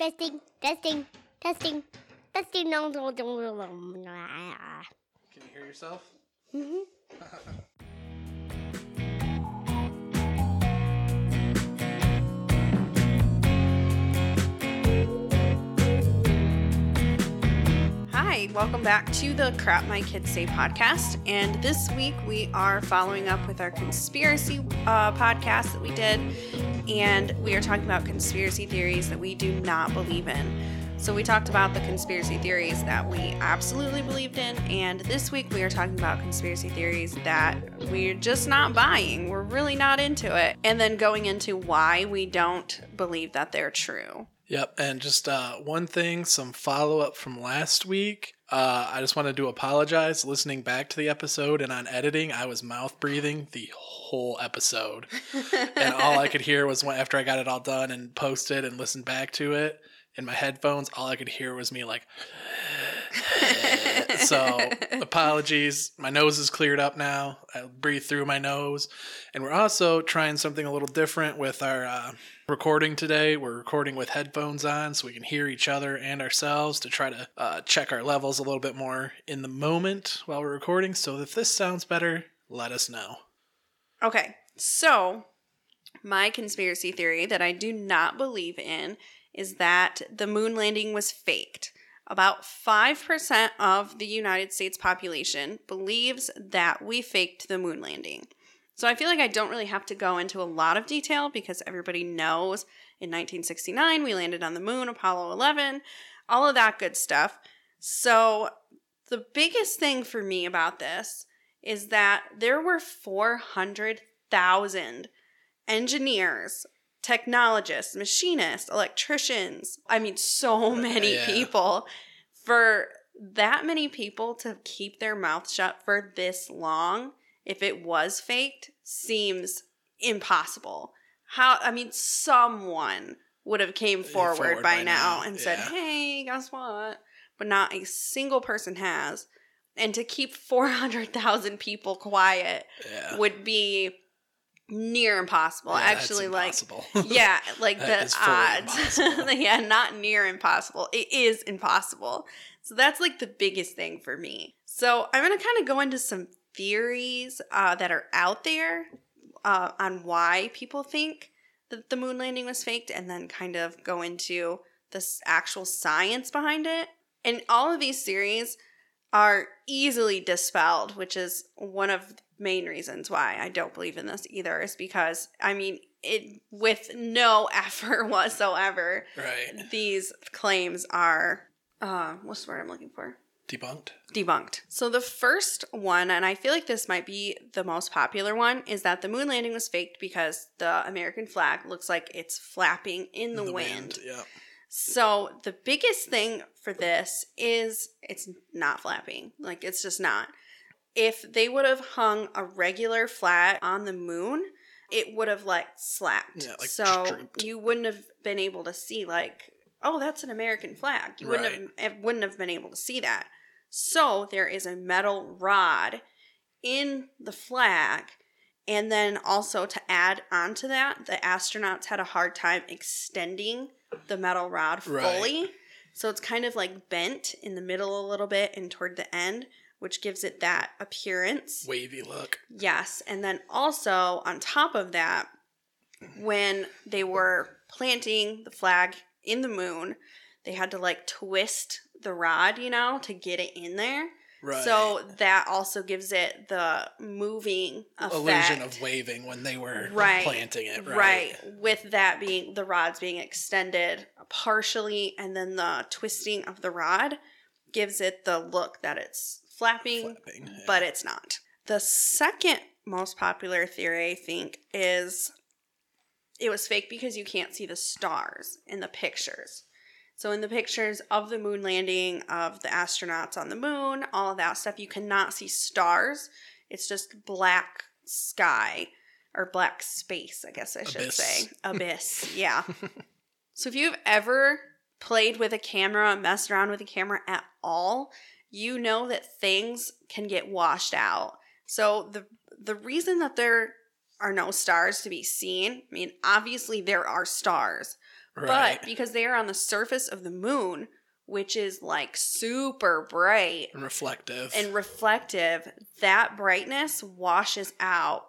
Testing, testing, testing, testing. No, no, no, no, no. Can you hear yourself? Mhm. Hi, welcome back to the Crap My Kids Say podcast. And this week we are following up with our conspiracy uh, podcast that we did. And we are talking about conspiracy theories that we do not believe in. So we talked about the conspiracy theories that we absolutely believed in. And this week we are talking about conspiracy theories that we're just not buying. We're really not into it. And then going into why we don't believe that they're true. Yep. And just uh, one thing, some follow up from last week. Uh, I just wanted to apologize. Listening back to the episode and on editing, I was mouth breathing the whole episode. and all I could hear was when, after I got it all done and posted and listened back to it in my headphones, all I could hear was me like, so apologies. My nose is cleared up now. I breathe through my nose. And we're also trying something a little different with our uh, recording today. We're recording with headphones on so we can hear each other and ourselves to try to uh, check our levels a little bit more in the moment while we're recording. So if this sounds better, let us know. Okay, so my conspiracy theory that I do not believe in is that the moon landing was faked. About 5% of the United States population believes that we faked the moon landing. So I feel like I don't really have to go into a lot of detail because everybody knows in 1969 we landed on the moon, Apollo 11, all of that good stuff. So the biggest thing for me about this is that there were 400,000 engineers, technologists, machinists, electricians. I mean, so uh, many Yeah. people. For that many people to keep their mouth shut for this long, if it was faked, seems impossible. How, I mean, someone would have came forward, forward by, by now, now, and said, hey, guess what? But not a single person has. And to keep 400,000 people quiet Yeah. would be near impossible. Yeah, Actually, like, yeah, like the odds. yeah, not near impossible. It is impossible. So that's like the biggest thing for me. So I'm going to kind of go into some theories uh, that are out there uh, on why people think that the moon landing was faked and then kind of go into the actual science behind it. And all of these theories are easily dispelled, which is one of the main reasons why I don't believe in this either, is because, I mean, it with no effort whatsoever, right. these claims are, uh, what's the word I'm looking for? Debunked. debunked. So the first one, and I feel like this might be the most popular one, is that the moon landing was faked because the American flag looks like it's flapping in the, wind. Yeah. So the biggest thing for this is it's not flapping. Like it's just not. If they would have hung a regular flag on the moon, it would have like slapped. Yeah, like so drooped. you wouldn't have been able to see like, oh, that's an American flag. You wouldn't Right. have wouldn't have been able to see that. So there is a metal rod in the flag. And then also to add onto that, the astronauts had a hard time extending the metal rod Right. fully. So it's kind of like bent in the middle a little bit and toward the end, which gives it that appearance. Wavy look. Yes. And then also on top of that, when they were planting the flag in the moon, they had to like twist the rod, you know, to get it in there. Right. So that also gives it the moving effect. illusion of waving when they were Right. planting it. Right. Right. With that being the rods being extended partially and then the twisting of the rod gives it the look that it's flapping, Flapping, yeah. but it's not. The second most popular theory I think is it was fake because you can't see the stars in the pictures. So in the pictures of the moon landing, of the astronauts on the moon, all of that stuff, you cannot see stars. It's just black sky or black space, I guess I should Abyss. say. Abyss. Yeah. so if you've ever played with a camera, messed around with a camera at all, you know that things can get washed out. So the the reason that there are no stars to be seen, I mean, obviously there are stars, Right. But because they are on the surface of the moon, which is like super bright and reflective. and reflective, that brightness washes out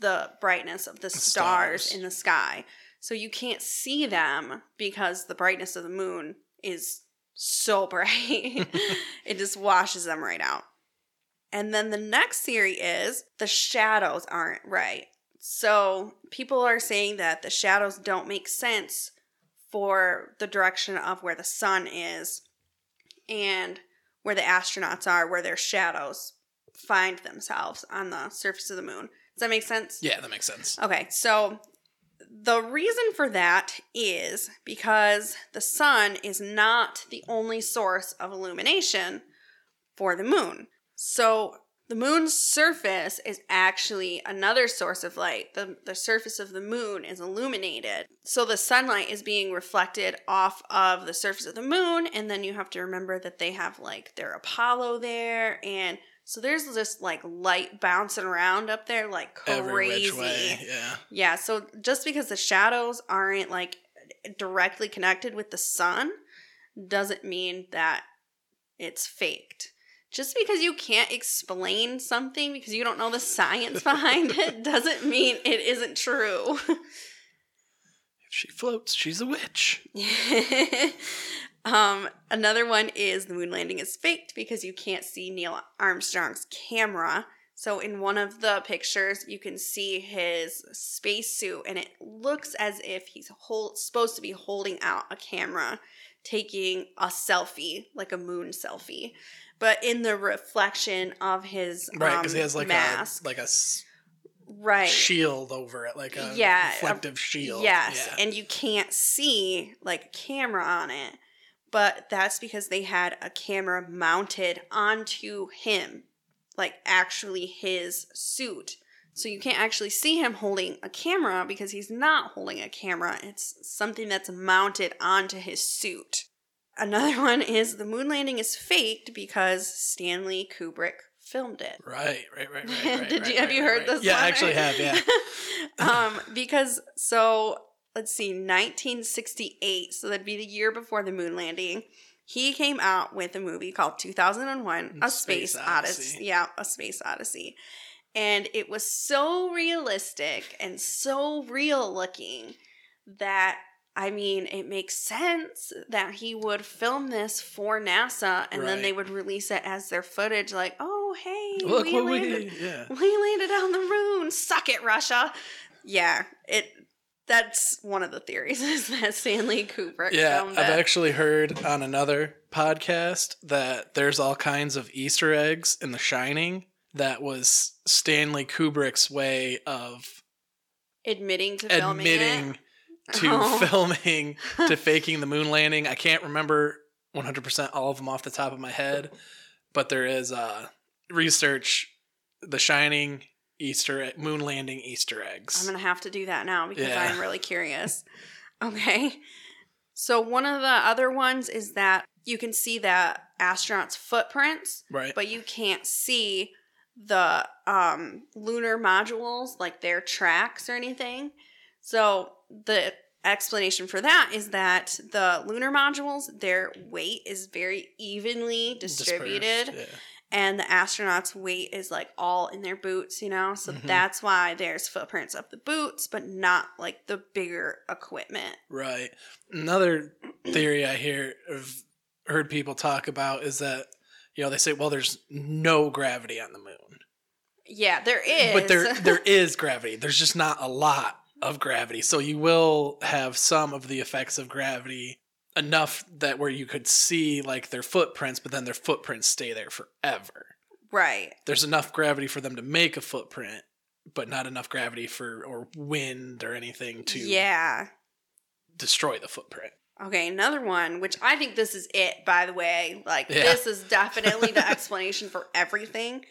the brightness of the stars, stars. in the sky. So you can't see them because the brightness of the moon is so bright. it just washes them right out. And then the next theory is the shadows aren't right. So people are saying that the shadows don't make sense for the direction of where the sun is and where the astronauts are, where their shadows find themselves on the surface of the moon. Does that make sense? yeah, that makes sense. Okay, so the reason for that is because the sun is not the only source of illumination for the moon. So the moon's surface is actually another source of light. The, the surface of the moon is illuminated. So the sunlight is being reflected off of the surface of the moon. And then you have to remember that they have like their Apollo there. And so there's this like light bouncing around up there like Every crazy. which way. Yeah. Yeah, so just because the shadows aren't like directly connected with the sun doesn't mean that it's faked. Just because you can't explain something because you don't know the science behind it doesn't mean it isn't true. If she floats, she's a witch. um, another one is the moon landing is faked because you can't see Neil Armstrong's camera. So in one of the pictures, you can see his spacesuit, and it looks as if he's hold, supposed to be holding out a camera, taking a selfie, like a moon selfie. But in the reflection of his Right, because um, he has like mask, a like a right, shield over it, like a Yeah, a- reflective shield. Yes, Yeah. and you can't see like a camera on it. But that's because they had a camera mounted onto him, like actually his suit. So you can't actually see him holding a camera because he's not holding a camera. It's something that's mounted onto his suit. Another one is the moon landing is faked because Stanley Kubrick filmed it. Right, right, right, right. right Did right, you have right, you heard this? Yeah, one? I actually have. Yeah. um, because so let's see, 1968. So that'd be the year before the moon landing. He came out with a movie called 2001: A Space Space, Odyssey. Odyssey. Yeah, A Space Odyssey. And it was so realistic and so real looking that I mean, it makes sense that he would film this for NASA and then they would release it as their footage, like, oh, hey, Look we what landed, we. Yeah. we landed on the moon. Suck it, Russia. Yeah, it. That's one of the theories is that Stanley Kubrick Yeah, I've actually heard on another podcast that there's all kinds of Easter eggs in The Shining that was Stanley Kubrick's way of admitting to filming admitting it. To Oh. filming to faking the moon landing. I can't remember 100% all of them off the top of my head, but there is uh research The Shining Easter moon landing Easter eggs. I'm gonna have to do that now because Yeah. I'm really curious. Okay. So one of the other ones is that you can see the astronauts' footprints, right. but you can't see the um, lunar modules, like their tracks or anything. So the explanation for that is that the lunar modules, their weight is very evenly distributed, yeah. and the astronauts' weight is like all in their boots, you know? So Mhm. that's why there's footprints of the boots, but not like the bigger equipment. Right. Another theory I hear of heard people talk about is that you know they say well there's no gravity on the moon. Yeah, there is. But there there is gravity. There's just not a lot of gravity. So you will have some of the effects of gravity enough that where you could see like their footprints but then their footprints stay there forever. right. There's enough gravity for them to make a footprint but not enough gravity for or wind or anything to Yeah. destroy the footprint. Okay, another one, which I think this is it, by the way. Like, Yeah. this is definitely the explanation for everything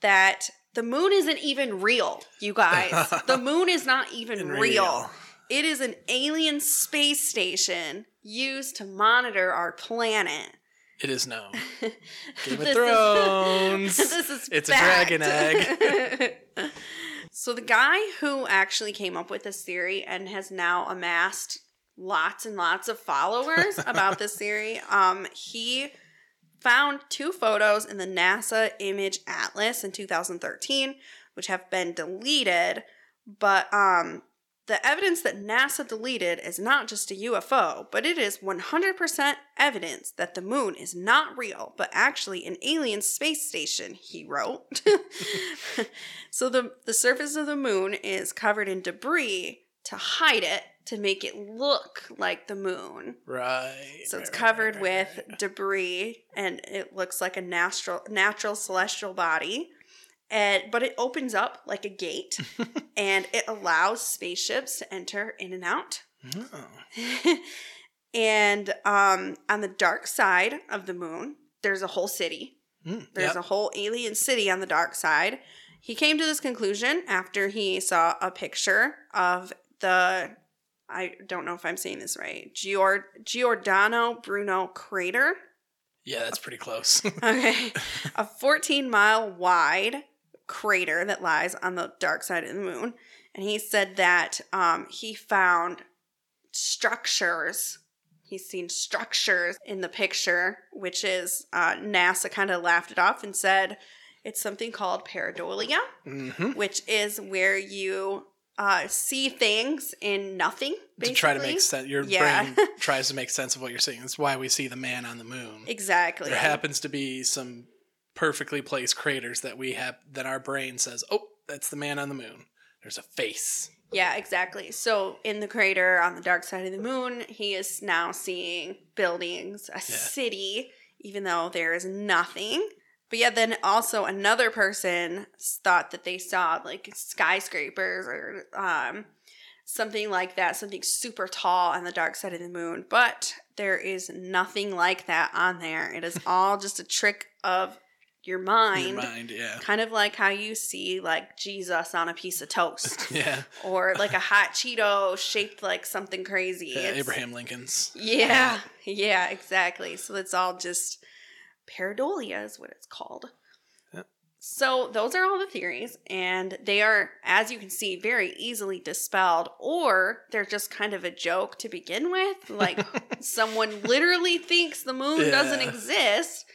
that the moon isn't even real, you guys. the moon is not even And real. It is an alien space station used to monitor our planet. It is known. Game of This is- Thrones. this is It's a dragon egg. so the guy who actually came up with this theory and has now amassed lots and lots of followers about this theory. Um, he found two photos in the NASA Image Atlas in 2013, which have been deleted. But um, the evidence that NASA deleted is not just a UFO, but it is 100% evidence that the moon is not real, but actually an alien space station, he wrote. so the, the surface of the moon is covered in debris to hide it, to make it look like the moon. Right. So it's covered right, with right, debris and it looks like a natural natural celestial body. And but it opens up like a gate and it allows spaceships to enter in and out. Oh. and um on the dark side of the moon, there's a whole city. Mm, There's yep. a whole alien city on the dark side. He came to this conclusion after he saw a picture of the I don't know if I'm saying this right. Gior- Giordano Bruno crater. yeah, that's pretty close. Okay. a 14 mile wide crater that lies on the dark side of the moon. And he said that um, he found structures. He's seen structures in the picture, which is uh, NASA kind of laughed it off and said it's something called pareidolia, hmm which is where you uh, see things in nothing. To try to make sense, your Yeah. brain tries to make sense of what you're seeing. That's why we see the man on the moon. Exactly. There happens to be some perfectly placed craters that we have that our brain says, "Oh, that's the man on the moon." There's a face. Yeah, exactly. So in the crater on the dark side of the moon, he is now seeing buildings, a city, even though there is nothing. But yeah, then also another person thought that they saw like skyscrapers or um, something like that, something super tall on the dark side of the moon. But there is nothing like that on there. It is all just a trick of your mind. Your mind, yeah, Kind of like how you see like Jesus on a piece of toast yeah. or like a hot Cheeto shaped like something crazy. yeah Abraham Lincoln's. Yeah, yeah, exactly. So it's all just pareidolia is what it's called. So those are all the theories, and they are, as you can see, very easily dispelled, or they're just kind of a joke to begin with. Like someone literally thinks the moon doesn't exist,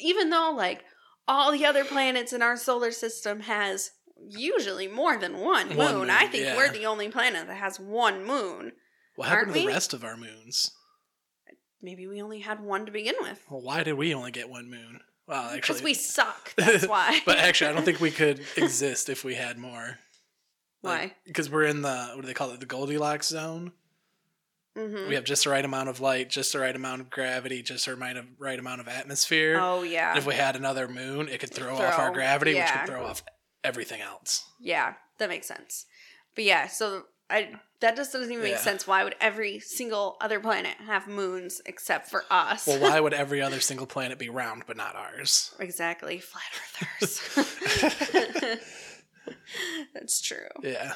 even though like all the other planets in our solar system has usually more than one moon. One moon, I think yeah. we're the only planet that has one moon. What happened to the rest of our moons? Maybe we only had one to begin with. Well, why did we only get one moon? Well, actually, Because we suck. That's why. but actually, I don't think we could exist if we had more. why? Because we're in the what do they call it? The Goldilocks zone. hmm We have just the right amount of light, just the right amount of gravity, just the right, right amount of atmosphere. Oh yeah, And if we had another moon, it could throw, off our Throw, gravity, which yeah. could throw off everything else. yeah, that makes sense. But yeah, so I that just doesn't even make Yeah. sense. Why would every single other planet have moons except for us? Well, why would every other single planet be round but not ours? exactly, flat earthers. That's true. Yeah.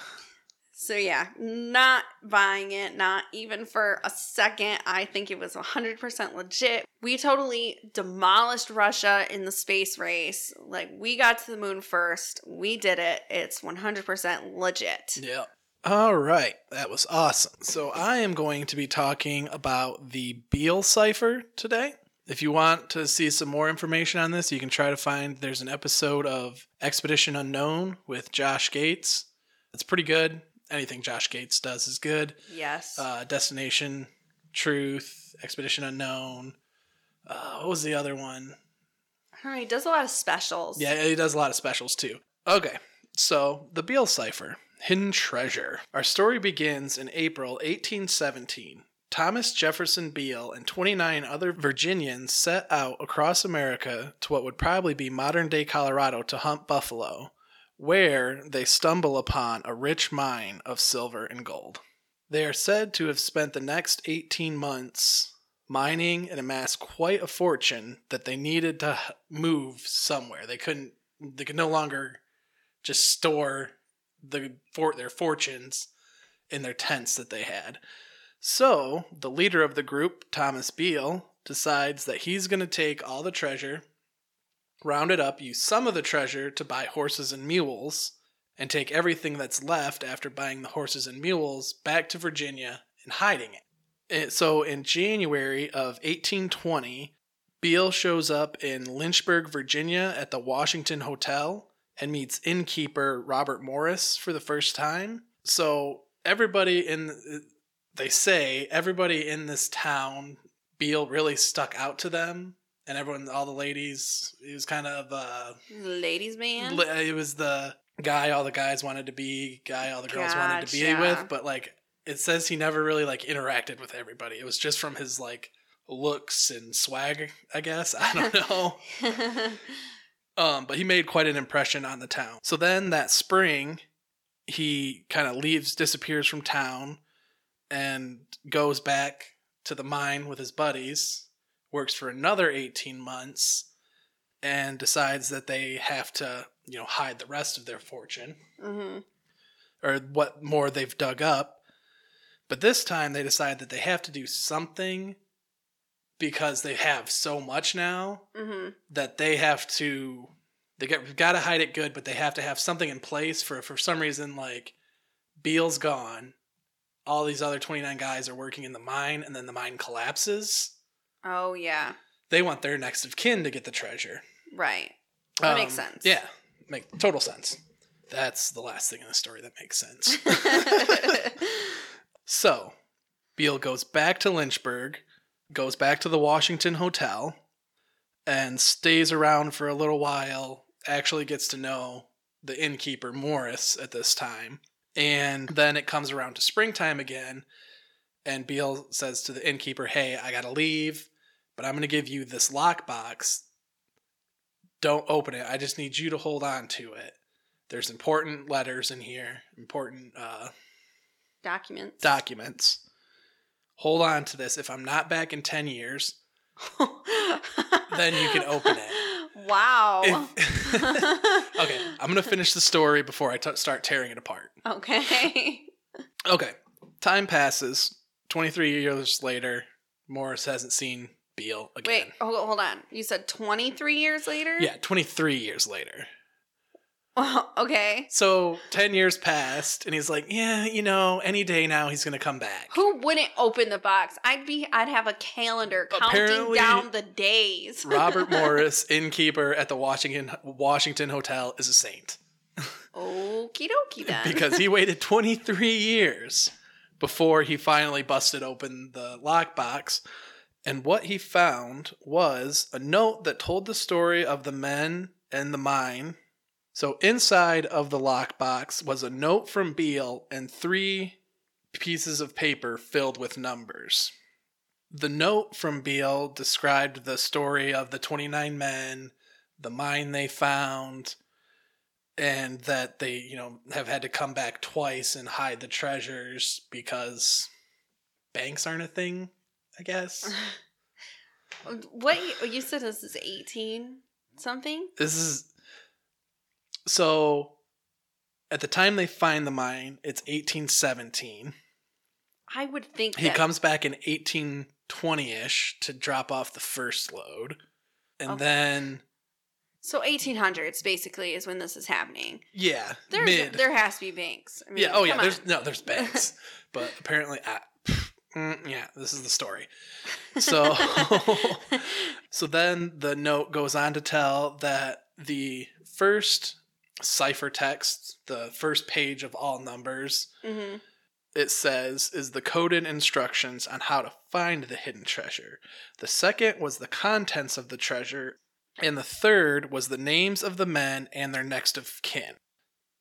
So yeah, not buying it, not even for a second. I think it was 100% legit. We totally demolished Russia in the space race. Like we got to the moon first. We did it. It's 100% legit. Yep. All right, that was awesome. So I am going to be talking about the Beale cipher today. If you want to see some more information on this, you can try to find there's an episode of Expedition Unknown with Josh Gates. It's pretty good. Anything Josh Gates does is good. Yes. Uh, Destination Truth, Expedition Unknown. Uh, what was the other one? He does a lot of specials. Yeah, he does a lot of specials too. Okay, so the Beale Cipher, Hidden Treasure. Our story begins in April 1817. Thomas Jefferson Beale and 29 other Virginians set out across America to what would probably be modern day Colorado to hunt buffalo, where they stumble upon a rich mine of silver and gold. They are said to have spent the next 18 months mining and amassed quite a fortune that they needed to move somewhere. They couldn't they could no longer just store the for their fortunes in their tents that they had. So, the leader of the group, Thomas Beale, decides that he's going to take all the treasure, round it up, use some of the treasure to buy horses and mules, and take everything that's left after buying the horses and mules back to Virginia and hiding it. It- so in January of 1820, Beale shows up in Lynchburg, Virginia at the Washington Hotel and meets innkeeper Robert Morris for the first time. So everybody in they say everybody in this town Beale really stuck out to them and everyone all the ladies he was kind of uh Ladies' man. it was the guy all the guys wanted to be, guy all the girls wanted to be with, but like it says he never really like interacted with everybody. It was just from his like looks and swag, I guess. I don't know. um, but he made quite an impression on the town. So then that spring, he kind of leaves, disappears from town, and goes back to the mine with his buddies. Works for another eighteen months, and decides that they have to, you know, hide the rest of their fortune hmm or what more they've dug up. But this time they decide that they have to do something because they have so much now hmm that they have to they got got to hide it good, but they have to have something in place for for some reason like Beale's gone. All these other 29 guys are working in the mine and then the mine collapses. Oh yeah. They want their next of kin to get the treasure. Right. That makes Um, sense. Yeah, make total sense. That's the last thing in the story that makes sense. So, Beale goes back to Lynchburg, goes back to the Washington Hotel, and stays around for a little while. Actually, gets to know the innkeeper, Morris, at this time. And then it comes around to springtime again, and Beale says to the innkeeper, Hey, I gotta leave, but I'm gonna give you this lockbox. Don't open it. I just need you to hold on to it. There's important letters in here, important uh, Documents. documents. Hold on to this. If I'm not back in 10 years, then you can open it. Wow. If- okay, I'm going to finish the story before I t- start tearing it apart. okay. Okay, time passes. 23 years later, Morris hasn't seen Beale again. Wait, hold, hold on. You said 23 years later? Yeah, 23 years later. okay. So 10 years passed, and he's like, yeah, you know, any day now he's going to come back. Who wouldn't open the box? I'd be I'd have a calendar counting down the days. Robert Morris, innkeeper at the Washington Washington Hotel, is a saint. Okie dokie then. because he waited 23 years before he finally busted open the lockbox. And what he found was a note that told the story of the men and the mine. So inside of the lockbox was a note from Beale and three pieces of paper filled with numbers. The note from Beale described the story of the 29 men, the mine they found, and that they, you know, have had to come back twice and hide the treasures because banks aren't a thing, I guess. what you, you said this is 18 something? this is so at the time they find the mine, it's 1817. I would think He that comes back in 1820-ish to drop off the first load. And Okay. then so 1800s basically is when this is happening. yeah, There's mid. there has to be banks. I mean, yeah, oh yeah, come there's no there's banks. but apparently I, mm, yeah, this is the story. So so then the note goes on to tell that the first ciphertext, the first page of all numbers, Mhm. it says is the coded instructions on how to find the hidden treasure. The second was the contents of the treasure, and the third was the names of the men and their next of kin.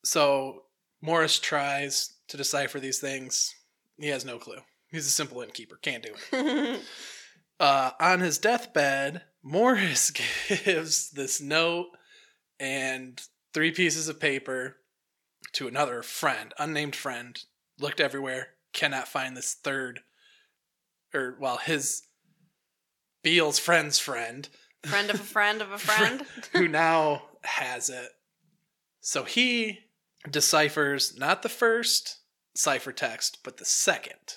So Morris tries to decipher these things. He has no clue. He's a simple innkeeper, can't do it. Uh, on his deathbed, Morris gives this note and three pieces of paper to another friend, unnamed friend. Looked everywhere, cannot find this third, or well, his Beale's friend's friend, friend of a friend of a friend. who now has it. So he deciphers not the first ciphertext, but the second.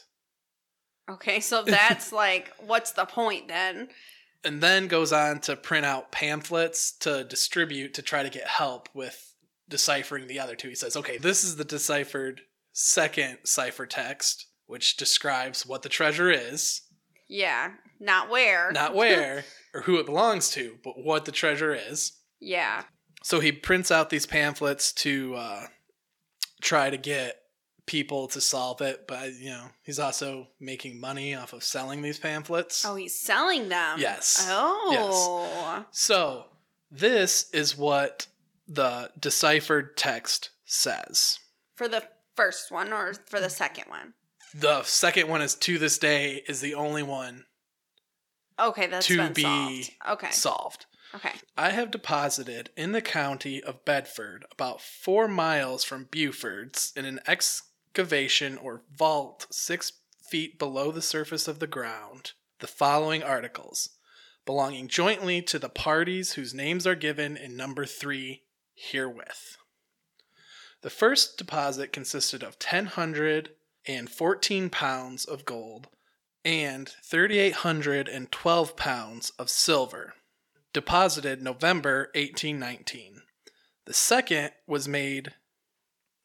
okay, so that's like what's the point then? And then goes on to print out pamphlets to distribute to try to get help with deciphering the other two. He says, okay, this is the deciphered second ciphertext. which describes what the treasure is, Yeah. Not where. not where or who it belongs to, but what the treasure is. Yeah. So he prints out these pamphlets to uh, try to get people to solve it, but you know he's also making money off of selling these pamphlets. Oh, he's selling them. Yes. Oh. So this is what the deciphered text says. For the first one or for the second one? The second one is to this day is the only one Okay, that's To be solved. Okay. solved. Okay. I have deposited in the county of Bedford, about four miles from Buford's, in an excavation or vault six feet below the surface of the ground, the following articles, belonging jointly to the parties whose names are given in number three herewith. The first deposit consisted of ten hundred and fourteen pounds of gold and thirty eight hundred and twelve pounds of silver deposited November 1819. The second was made,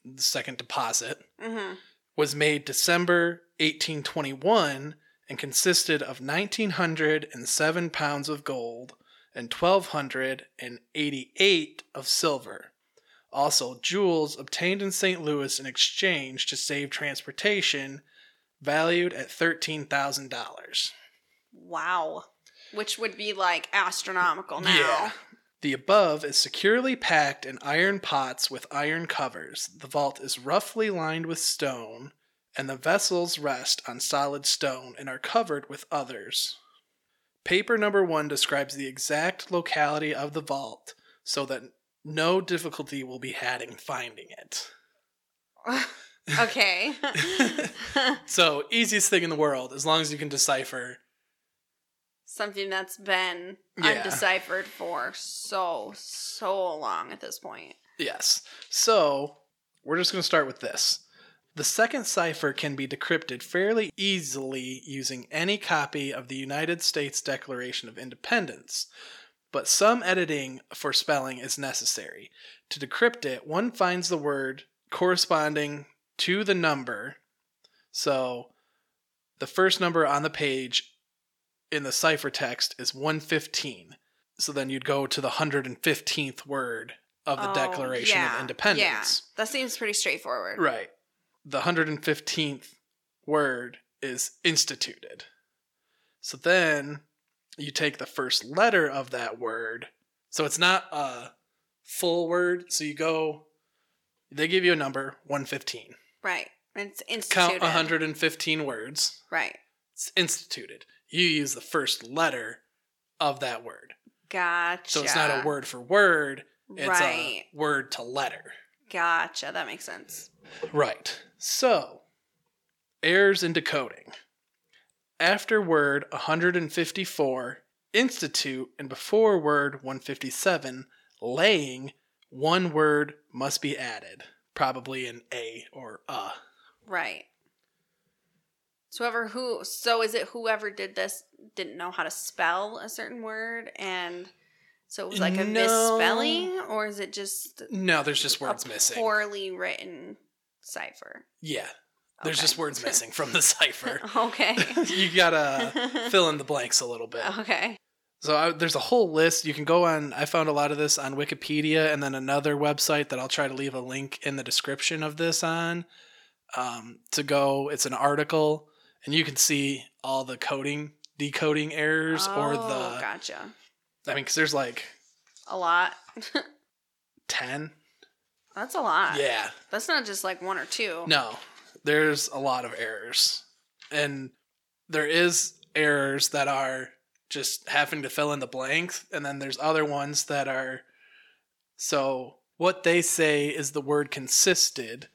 the second deposit Mm-hmm. was made December 1821 and consisted of 1,907 pounds of gold and 1,288 of silver. Also, jewels obtained in St. Louis in exchange to save transportation, valued at $13,000. Wow. Which would be like astronomical now. Yeah. The above is securely packed in iron pots with iron covers. The vault is roughly lined with stone, and the vessels rest on solid stone and are covered with others. Paper number one describes the exact locality of the vault so that no difficulty will be had in finding it. okay. So, easiest thing in the world, as long as you can decipher. Something that's been Yeah. undeciphered for so, so long at this point. Yes. So, we're just going to start with this. The second cipher can be decrypted fairly easily using any copy of the United States Declaration of Independence, but some editing for spelling is necessary. To decrypt it, one finds the word corresponding to the number. So, the first number on the page in the ciphertext is 115. So then you'd go to the 115th word of the Oh, Declaration yeah, of Independence. Yeah. That seems pretty straightforward. Right. The 115th word is instituted. So then you take the first letter of that word. So it's not a full word. So you go, they give you a number, 115. Right. It's instituted. Count 115 words. Right. It's instituted. You use the first letter of that word. Gotcha. So it's not a word for word, it's Right. a word to letter. Gotcha. That makes sense. Right. So, errors in decoding. After word 154, institute, and before word 157, laying, one word must be added, probably an A or a. Right. So whoever who so is it whoever did this didn't know how to spell a certain word and so it was like a No. misspelling or is it just No, there's just words a missing. poorly written cipher? Yeah, there's Okay. just words missing from the cipher. Okay. you gotta fill in the blanks a little bit. okay. So I, there's a whole list. You can go on. I found a lot of this on Wikipedia, and then another website that I'll try to leave a link in the description of this on. Um, to go, it's an article, and you can see all the coding, decoding errors, or Oh, the. gotcha. I mean, because there's like A lot. ten. That's a lot. Yeah. That's not just like one or two. No, there's a lot of errors, and there is errors that are just having to fill in the blanks, and then there's other ones that are. So what they say is the word consisted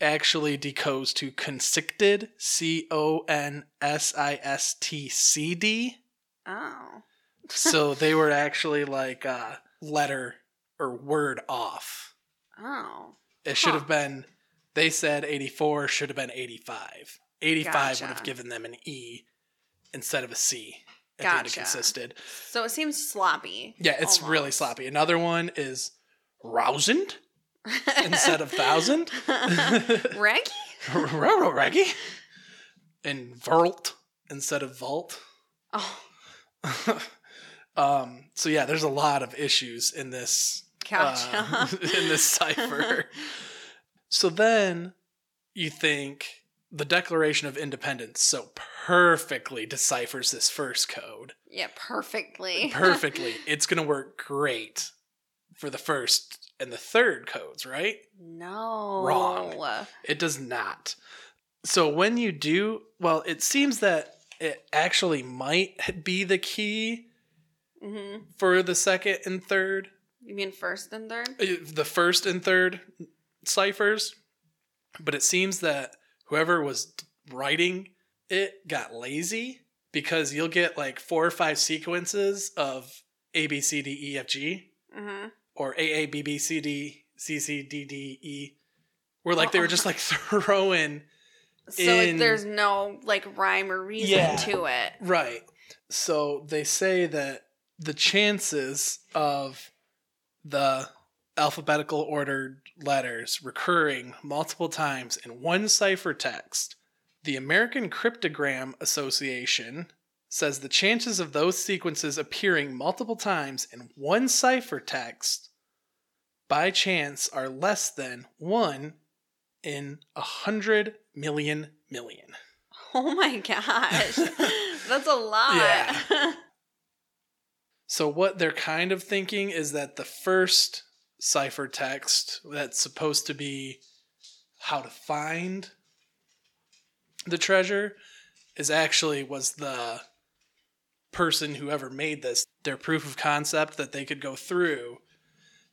actually decodes to consisted, C O N S I S T C D. Oh. So they were actually like a letter or word off. Oh. It should Huh. have been, they said 84 should have been 85. 85 would have given them an E instead of a C. If it Gotcha. consisted. So it seems sloppy. Yeah, it's really sloppy. Another one is rousand instead of thousand. Reggie? Roro Reggie. And Volt instead of Vault. Oh, um, so yeah, there's a lot of issues in this gotcha. uh, in this cipher. so then you think the Declaration of Independence so perfectly deciphers this first code. yeah, perfectly. Perfectly. it's going to work great for the first and the third codes, right? no. Wrong. It does not. So when you do, well, it seems that it actually might be the key hmm for the second and third You mean first and third? uh, the first and third ciphers, but it seems that whoever was writing it got lazy because you'll get like four or five sequences of A B C D E F G Mm-hmm. Or A A B B C D C C D D E, where like they were Oh. just like throwing So In- like, there's no like rhyme or reason Yeah. to it. right. So they say that the chances of the alphabetical ordered letters recurring multiple times in one ciphertext, the American Cryptogram Association says the chances of those sequences appearing multiple times in one ciphertext by chance are less than 1 in a hundred million million. Oh my gosh, that's a lot. Yeah. So what they're kind of thinking is that the first ciphertext that's supposed to be how to find the treasure is actually was the person whoever made this their proof of concept that they could go through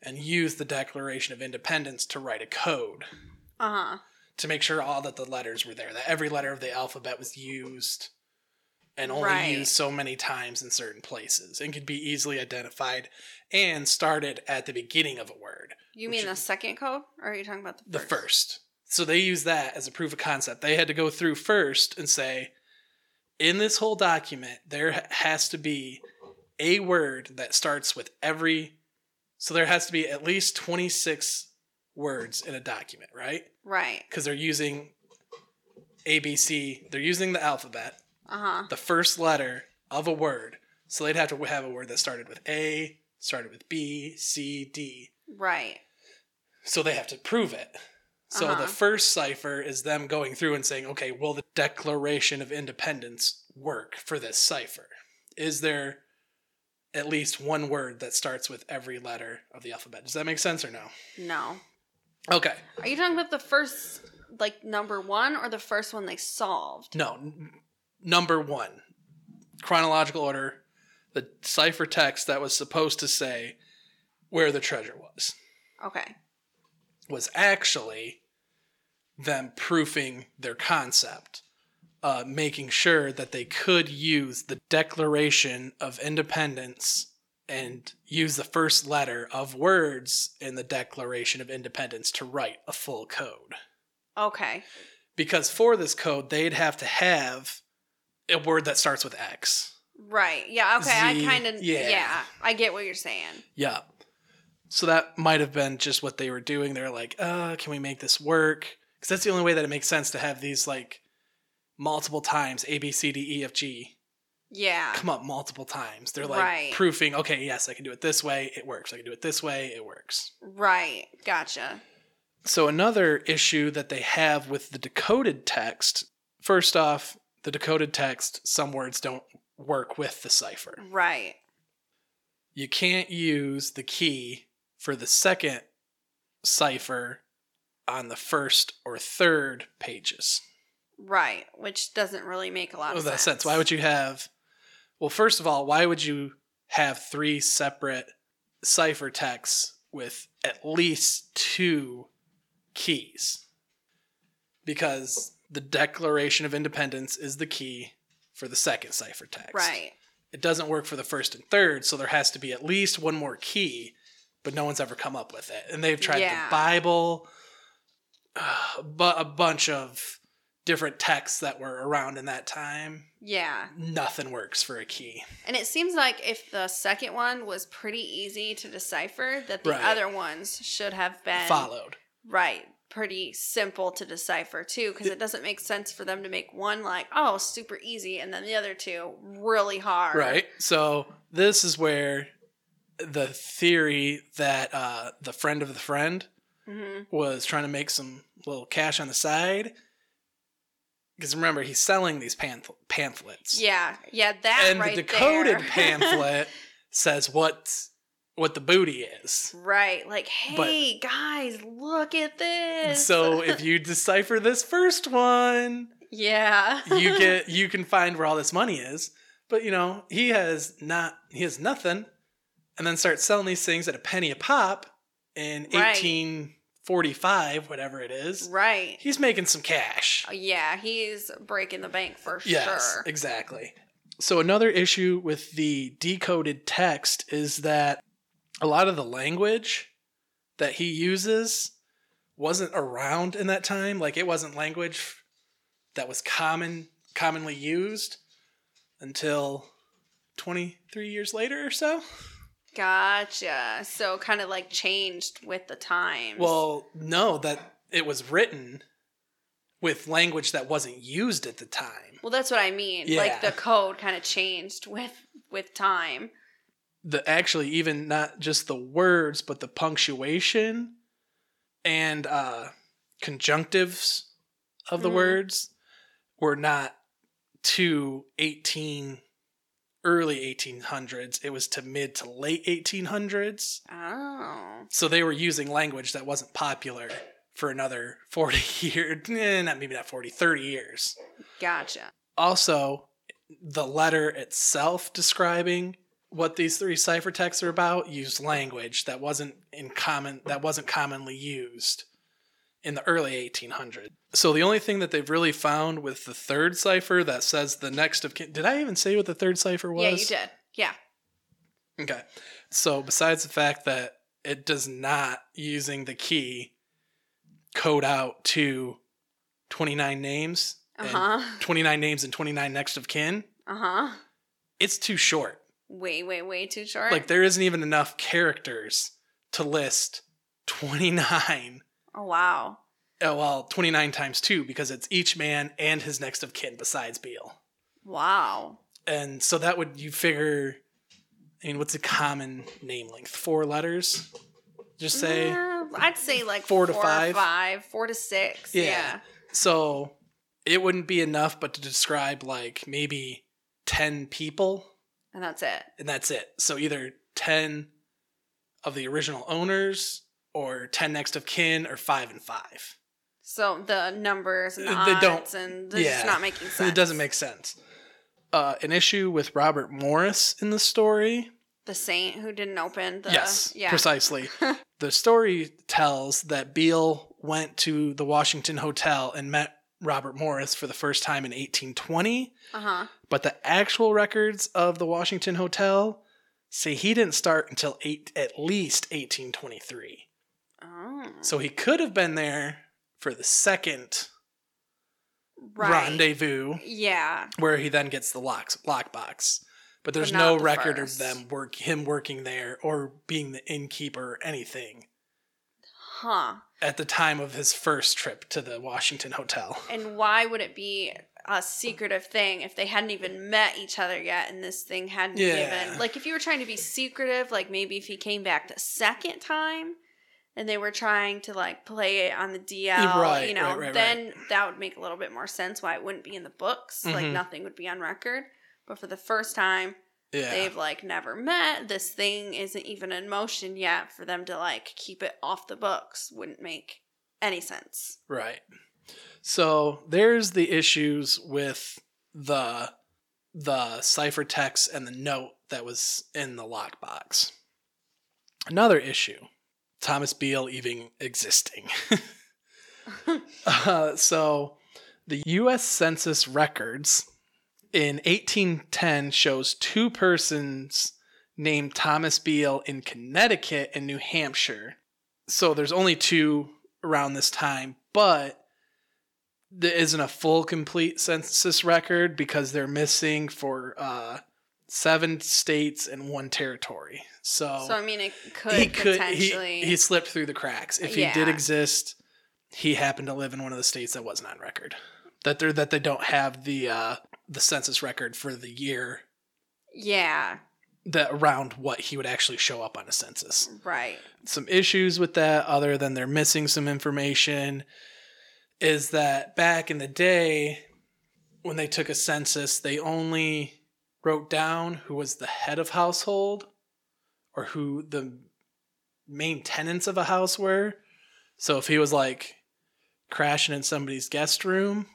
and use the Declaration of Independence to write a code uh huh. to make sure all that the letters were there, that every letter of the alphabet was used and only Right. used so many times in certain places and could be easily identified and started at the beginning of a word, You mean the is- second code, or are you talking about the first? the first? first. So they use that as a proof of concept. They had to go through first and say, in this whole document, there has to be a word that starts with every. So there has to be at least 26 words in a document, right? Right. because they're using ABC. They're using the alphabet, Uh huh. the first letter of a word. So they'd have to have a word that started with A, started with B, C, D. Right. So they have to prove it. So Uh-huh. the first cipher is them going through and saying, okay, will the Declaration of Independence work for this cipher? Is there at least one word that starts with every letter of the alphabet? Does that make sense or no? No. Okay. Are you talking about the first, like number one, or the first one they solved? No, n- number one, chronological order, the cipher text that was supposed to say where the treasure was Okay. was actually them proofing their concept, uh, making sure that they could use the Declaration of Independence and use the first letter of words in the Declaration of Independence to write a full code. Okay. Because for this code, they'd have to have a word that starts with X. Right. Yeah. Okay. Z, I kind of. yeah. Yeah. I get what you're saying. Yeah. So that might have been just what they were doing. They're like, uh, can we make this work? Because that's the only way that it makes sense to have these like multiple times A, B, C, D, E, F, G Yeah. come up multiple times. They're like Right. proofing, okay, yes, I can do it this way, it works. I can do it this way, it works. Right. Gotcha. So another issue that they have with the decoded text, first off, the decoded text, some words don't work with the cipher. Right. you can't use the key for the second cipher on the first or third pages. Right. Which doesn't really make a lot of that sense. sense. Why would you have? Well, first of all, why would you have three separate cipher texts with at least two keys? Because the Declaration of Independence is the key for the second cipher text. Right. it doesn't work for the first and third, so there has to be at least one more key, but no one's ever come up with it. And they've tried Yeah. the Bible, uh, but a bunch of different texts that were around in that time. Yeah. Nothing works for a key. And it seems like if the second one was pretty easy to decipher, that the Right. other ones should have been Followed. Right. pretty simple to decipher too because it doesn't make sense for them to make one like oh super easy and then the other two really hard Right. So this is where the theory that uh, the friend of the friend hmm was trying to make some little cash on the side. Because remember, he's selling these pamphlet- pamphlets. yeah yeah that and right the decoded pamphlet says what what the booty is. right like But- hey guys look at this So if you decipher this first one, yeah you get you can find where all this money is. But you know, he has not he has nothing and then starts selling these things at a penny a pop in Right. 1845, whatever it is. right He's making some cash. Uh, yeah he's breaking the bank for Yes, sure exactly. So another issue with the decoded text is that a lot of the language that he uses wasn't around in that time. Like it wasn't language that was common commonly used until 23 years later or so. Gotcha. So kind of like changed with the times. Well, no, that it was written with language that wasn't used at the time. well, that's what I mean. Yeah. Like the code kind of changed with with time. the actually even not just the words but the punctuation and uh conjunctives of the Mhm. words were not to 18 early 1800s it was to mid to late 1800s Oh. so they were using language that wasn't popular for another 40 years eh, not maybe not 40 30 years Gotcha. also the letter itself describing what these three ciphertexts are about used language that wasn't in common that wasn't commonly used in the early 1800s so the only thing that they've really found with the third cipher that says the next of kin did i even say what the third cipher was Yeah, you did. Yeah. okay so besides the fact that it does not using the key code out to 29 names Uh and huh. 29 names and 29 next of kin Uh huh. it's too short. Way, way, way too short. Like there isn't even enough characters to list 29. Oh wow. Oh, well, 29 times 2 because it's each man and his next of kin besides Beale. Wow. And so that would you figure I mean what's a common name length? 4 letters? Just say Uh, I'd say like Four to or five? five, four to six. Yeah. Yeah. so it wouldn't be enough but to describe like maybe 10 people And that's it. and that's it. So either 10 of the original owners or 10 next of kin or 5 and 5. So the numbers and the They don't- and yeah. not making sense. It doesn't make sense. Uh, an issue with Robert Morris in the story. the saint who didn't open the yes, yeah. precisely. the story tells that Beale went to the Washington Hotel and met Robert Morris for the first time in 1820, Uh-huh. but the actual records of the Washington Hotel say he didn't start until eight, at least 1823. So he could have been there for the second right. rendezvous, Yeah. where he then gets the locks lockbox. But there's But no the record first. of them work him working there or being the innkeeper or anything Huh. at the time of his first trip to the Washington Hotel. And why would it be a secretive thing if they hadn't even met each other yet and this thing hadn't Yeah. even like if you were trying to be secretive, like maybe if he came back the second time and they were trying to like play it on the DL, Right, you know, right, right, then that would make a little bit more sense why it wouldn't be in the books. Like Mhm. nothing would be on record. But for the first time, Yeah. they've like never met. This thing isn't even in motion yet. For them to like keep it off the books wouldn't make any sense. Right. So there's the issues with the the ciphertext and the note that was in the lockbox. Another issue: Thomas Beale even existing. uh, so the U.S. Census records in 1810 shows two persons named Thomas Beale in Connecticut and New Hampshire. So there's only two around this time, but there isn't a full complete census record because they're missing for uh, seven states and one territory. So, So I mean, it could he could potentially. he, he slipped through the cracks. If he did exist, he happened to live in one of the states that wasn't on record. That they that they don't have the uh, the census record for the year Yeah. that around what he would actually show up on a census. Right. Some issues with that, other than they're missing some information, is that back in the day when they took a census, they only wrote down who was the head of household or who the main tenants of a house were. So if he was like crashing in somebody's guest room,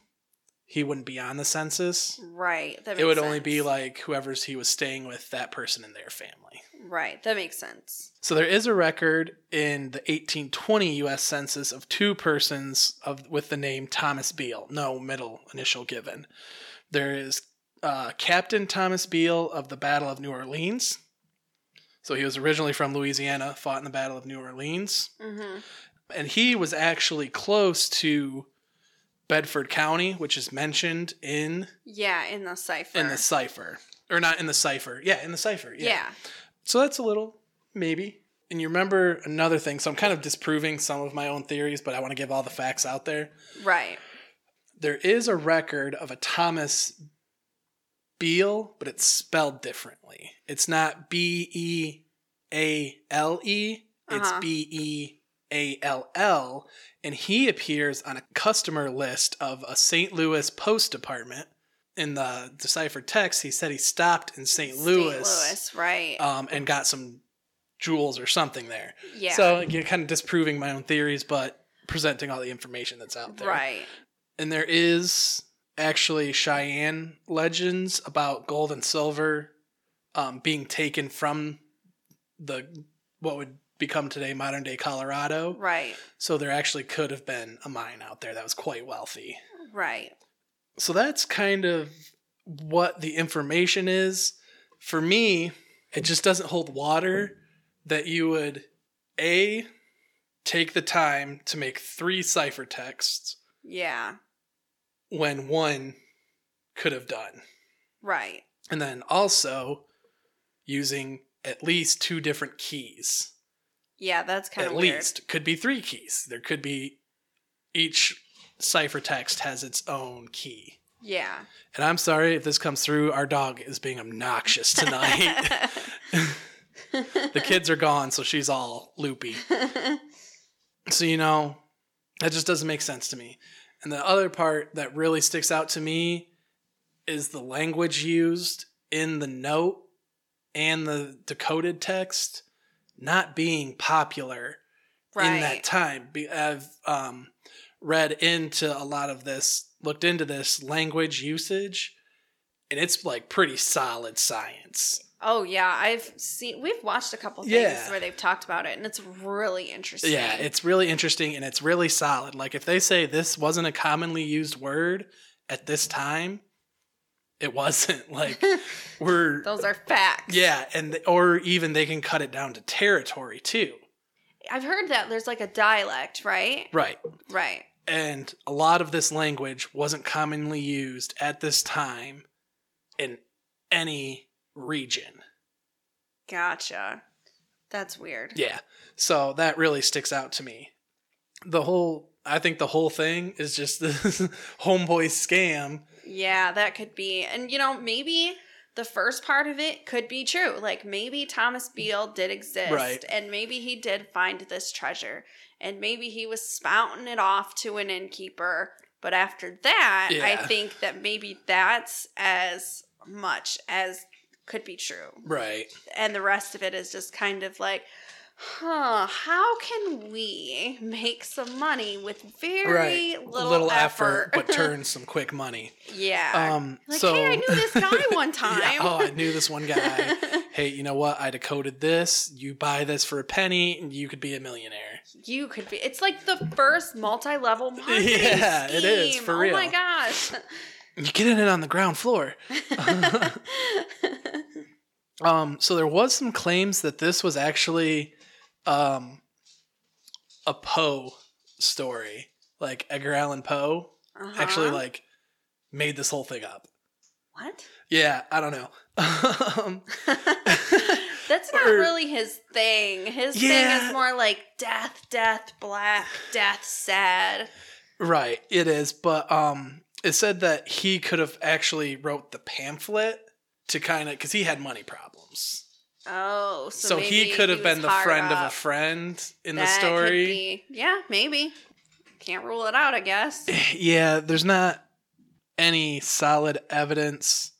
he wouldn't be on the census. Right. That It would makes only be like whoever's he was staying with, that person in their family. Right. That makes sense. So there is a record in the 1820 U.S. Census of two persons of with the name Thomas Beale, no middle initial given. There is uh, Captain Thomas Beale of the Battle of New Orleans. So he was originally from Louisiana, fought in the Battle of New Orleans, Mm-hmm. and he was actually close to Bedford County, which is mentioned in Yeah, in the cipher. in the cipher, or not in the cipher. Yeah, in the cipher. yeah. So that's a little maybe. And you remember another thing. So I'm kind of disproving some of my own theories, but I want to give all the facts out there. Right. There is a record of a Thomas Beale, but it's spelled differently. It's not B E A L E, it's Uh-huh. B E A L L. And he appears on a customer list of a St. Louis Post Department. In the deciphered text, he said he stopped in St. Louis, St. Louis, right. um, and got some jewels or something there. yeah. So you're kind of disproving my own theories, but presenting all the information that's out there. right. And there is actually Cheyenne legends about gold and silver um, being taken from the what would become today modern day Colorado. Right. So there actually could have been a mine out there that was quite wealthy. Right. So that's kind of what the information is. For me, it just doesn't hold water that you would A take the time to make three ciphertexts Yeah. When one could have done. Right. And then also using at least two different keys. Yeah, that's kind At of weird. least could be three keys. There could be each ciphertext has its own key. Yeah. And I'm sorry if this comes through. Our dog is being obnoxious tonight. the kids are gone, so she's all loopy. So, you know, that just doesn't make sense to me. And the other part that really sticks out to me is the language used in the note and the decoded text not being popular right. in that time. I've um, read into a lot of this, looked into this language usage, and it's like pretty solid science. Oh yeah, I've seen. We've watched a couple things Yeah. where they've talked about it, and it's really interesting. Yeah, it's really interesting and it's really solid. Like if they say this wasn't a commonly used word at this time, it wasn't. Like we're those are facts. yeah, and or even they can cut it down to territory too. I've heard that there's like a dialect, right? Right. Right. And a lot of this language wasn't commonly used at this time in any region. Gotcha. That's weird. Yeah. So that really sticks out to me. The whole I think the whole thing is just this homeboy scam. Yeah, that could be. And you know, maybe the first part of it could be true. Like maybe Thomas Beale did exist Right. and maybe he did find this treasure and maybe he was spouting it off to an innkeeper. But after that, I think that maybe that's as much as could be true. Right. And the rest of it is just kind of like, huh, how can we make some money with very right. little, little effort? effort, but turn some quick money. yeah. Um Like, so hey, I knew this guy one time. Yeah, oh, I knew this one guy. hey, you know what? I decoded this. You buy this for a penny and you could be a millionaire. you could be. It's like the first multi-level marketing Yeah, it is, scheme. for Oh my gosh. You get in it on the ground floor. Um, so there was some claims that this was actually um, a Poe story, like Edgar Allan Poe actually Uh-huh. like made this whole thing up. what? Yeah, I don't know. um, That's not or- really his thing. His thing is more like death, death, black, death, sad. Right, it is, but um it said that he could have actually wrote the pamphlet to kind of because he had money problems. Oh, so, So, he could have been the friend of a friend in the That could story. be- Yeah, maybe. Can't rule it out, I guess. Yeah, there's not any solid evidence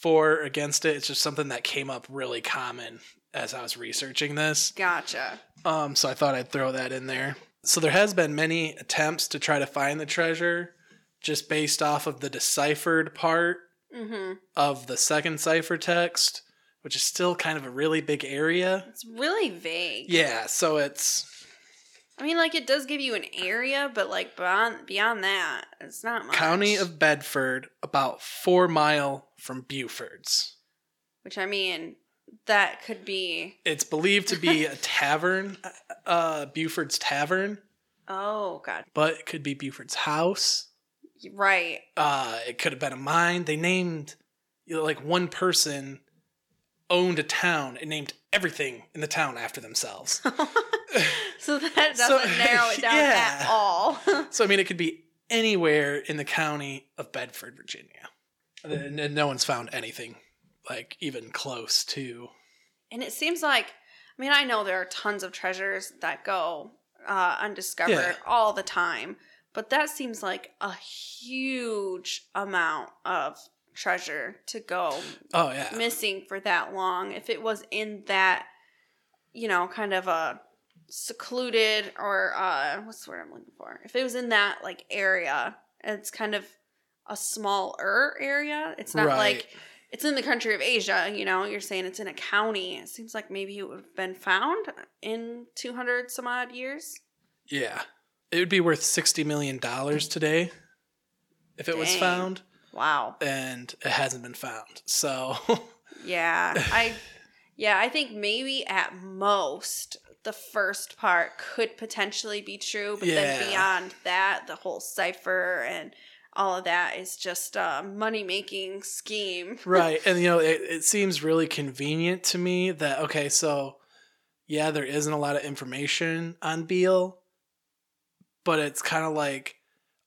for or against it. It's just something that came up really common as I was researching this. Gotcha. Um, so I thought I'd throw that in there. So there has been many attempts to try to find the treasure, just based off of the deciphered part Mm-hmm. of the second ciphertext, which is still kind of a really big area. It's really vague. Yeah, so it's I mean, like it does give you an area, but like beyond beyond that, it's not much. county of Bedford, about four mile from Buford's. which I mean, that could be. It's believed to be a tavern, uh, Buford's Tavern, Oh God, but it could be Buford's house. Right. Uh, it could have been a mine. They named, you know, like one person owned a town and named everything in the town after themselves. So that doesn't So- narrow it down yeah. at all. so I mean, it could be anywhere in the county of Bedford, Virginia. And no one's found anything like even close to. and it seems like, I mean, I know there are tons of treasures that go uh, undiscovered Yeah. all the time, but that seems like a huge amount of treasure to go Oh yeah, missing for that long. If it was in that you know kind of a secluded or uh what's the word i'm looking for? If it was in that like area it's kind of a smaller area. It's not Right. like it's in the country of asia you know? You're saying it's in a county. It seems like maybe it would have been found in 200 some odd years. Yeah. It would be worth sixty million dollars today if it was found, wow and it hasn't been found. So Yeah, I yeah, I think maybe at most the first part could potentially be true, but Yeah. then beyond that, the whole cipher and all of that is just a money making scheme. right and you know it, it seems really convenient to me that okay so yeah there isn't a lot of information on beale but it's kind of like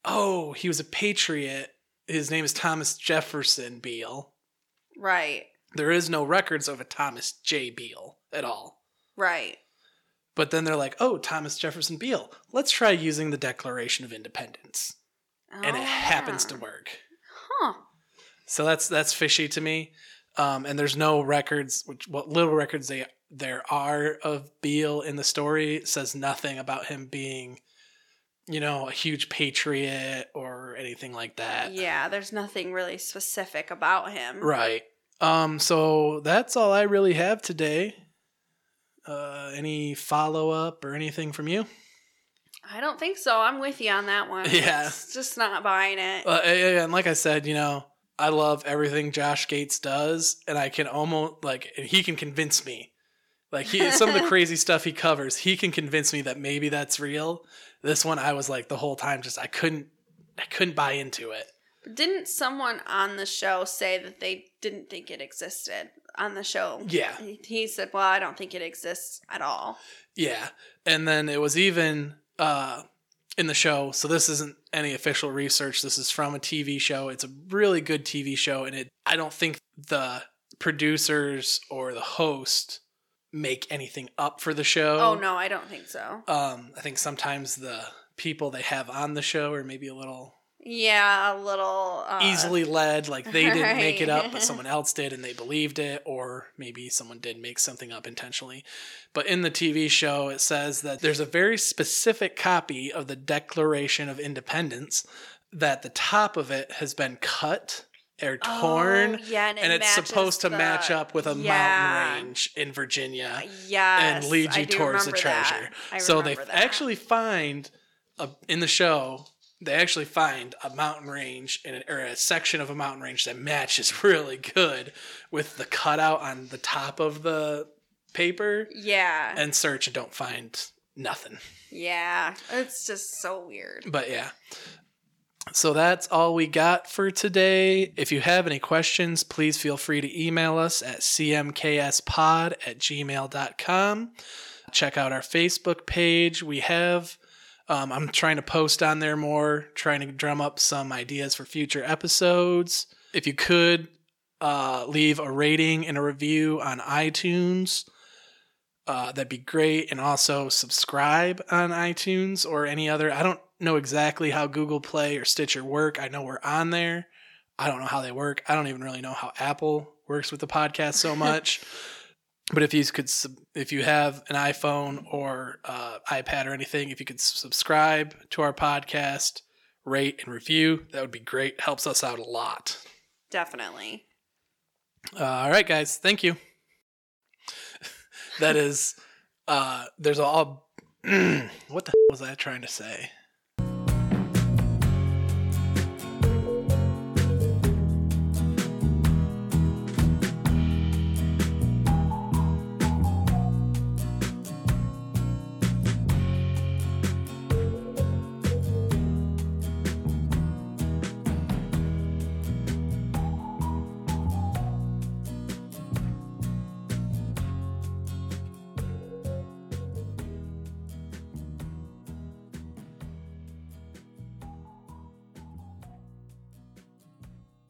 oh he was a patriot. His name is thomas jefferson beale. Right, there is no records of a thomas j. Beale at all. Right. but then they're like oh thomas jefferson beale let's try using the declaration of independence. And it Oh, happens to work. Huh. So that's that's fishy to me. Um, and there's no records, which what little records they there are of Beale in the story says nothing about him being, you know, a huge patriot or anything like that. Yeah, there's nothing really specific about him. Right. Um. So that's all I really have today. Uh, any follow up or anything from you? I don't think so. I'm with you on that one. Yeah. It's just not buying it. Uh, and like I said, you know, I love everything Josh Gates does, and I can almost like he can convince me. Like he, some of the crazy stuff he covers, he can convince me that maybe that's real. This one, I was like the whole time, just I couldn't, I couldn't buy into it. Didn't someone on the show say that they didn't think it existed on the show? Yeah. He- He said, "Well, I don't think it exists at all." Yeah, and then it was even uh, in the show. So this isn't any official research. This is from a TV show. It's a really good TV show, and it. I don't think the producers or the host make anything up for the show. Oh no, I don't think so. Um, I think sometimes the people they have on the show are maybe a little Yeah, a little uh, easily led, like they didn't make it up, but someone else did and they believed it, or maybe someone did make something up intentionally. But in the TV show, it says that there's a very specific copy of the Declaration of Independence that the top of it has been cut or Oh, torn. yeah, and, it and it's supposed to the- match up with a Yeah. mountain range in Virginia Yes, and lead you towards the treasure. So they that. actually find a, in the show they actually find a mountain range in a, or a section of a mountain range that matches really good with the cutout on the top of the paper yeah, and search and don't find nothing. yeah. It's just so weird. But yeah. So that's all we got for today. If you have any questions, please feel free to email us at cmkspod at gmail.com. Check out our Facebook page. We have, um, I'm trying to post on there more, trying to drum up some ideas for future episodes. If you could uh, leave a rating and a review on iTunes, uh, that'd be great. And also subscribe on iTunes or any other. I don't know exactly how Google Play or Stitcher work. I know we're on there. I don't know how they work. I don't even really know how Apple works with the podcast so much. but if you could, if you have an iPhone or uh, iPad or anything, if you could subscribe to our podcast, rate and review, that would be great. Helps us out a lot. Definitely. Uh, all right, guys. Thank you. that is, uh, there's all. what the hell was I trying to say?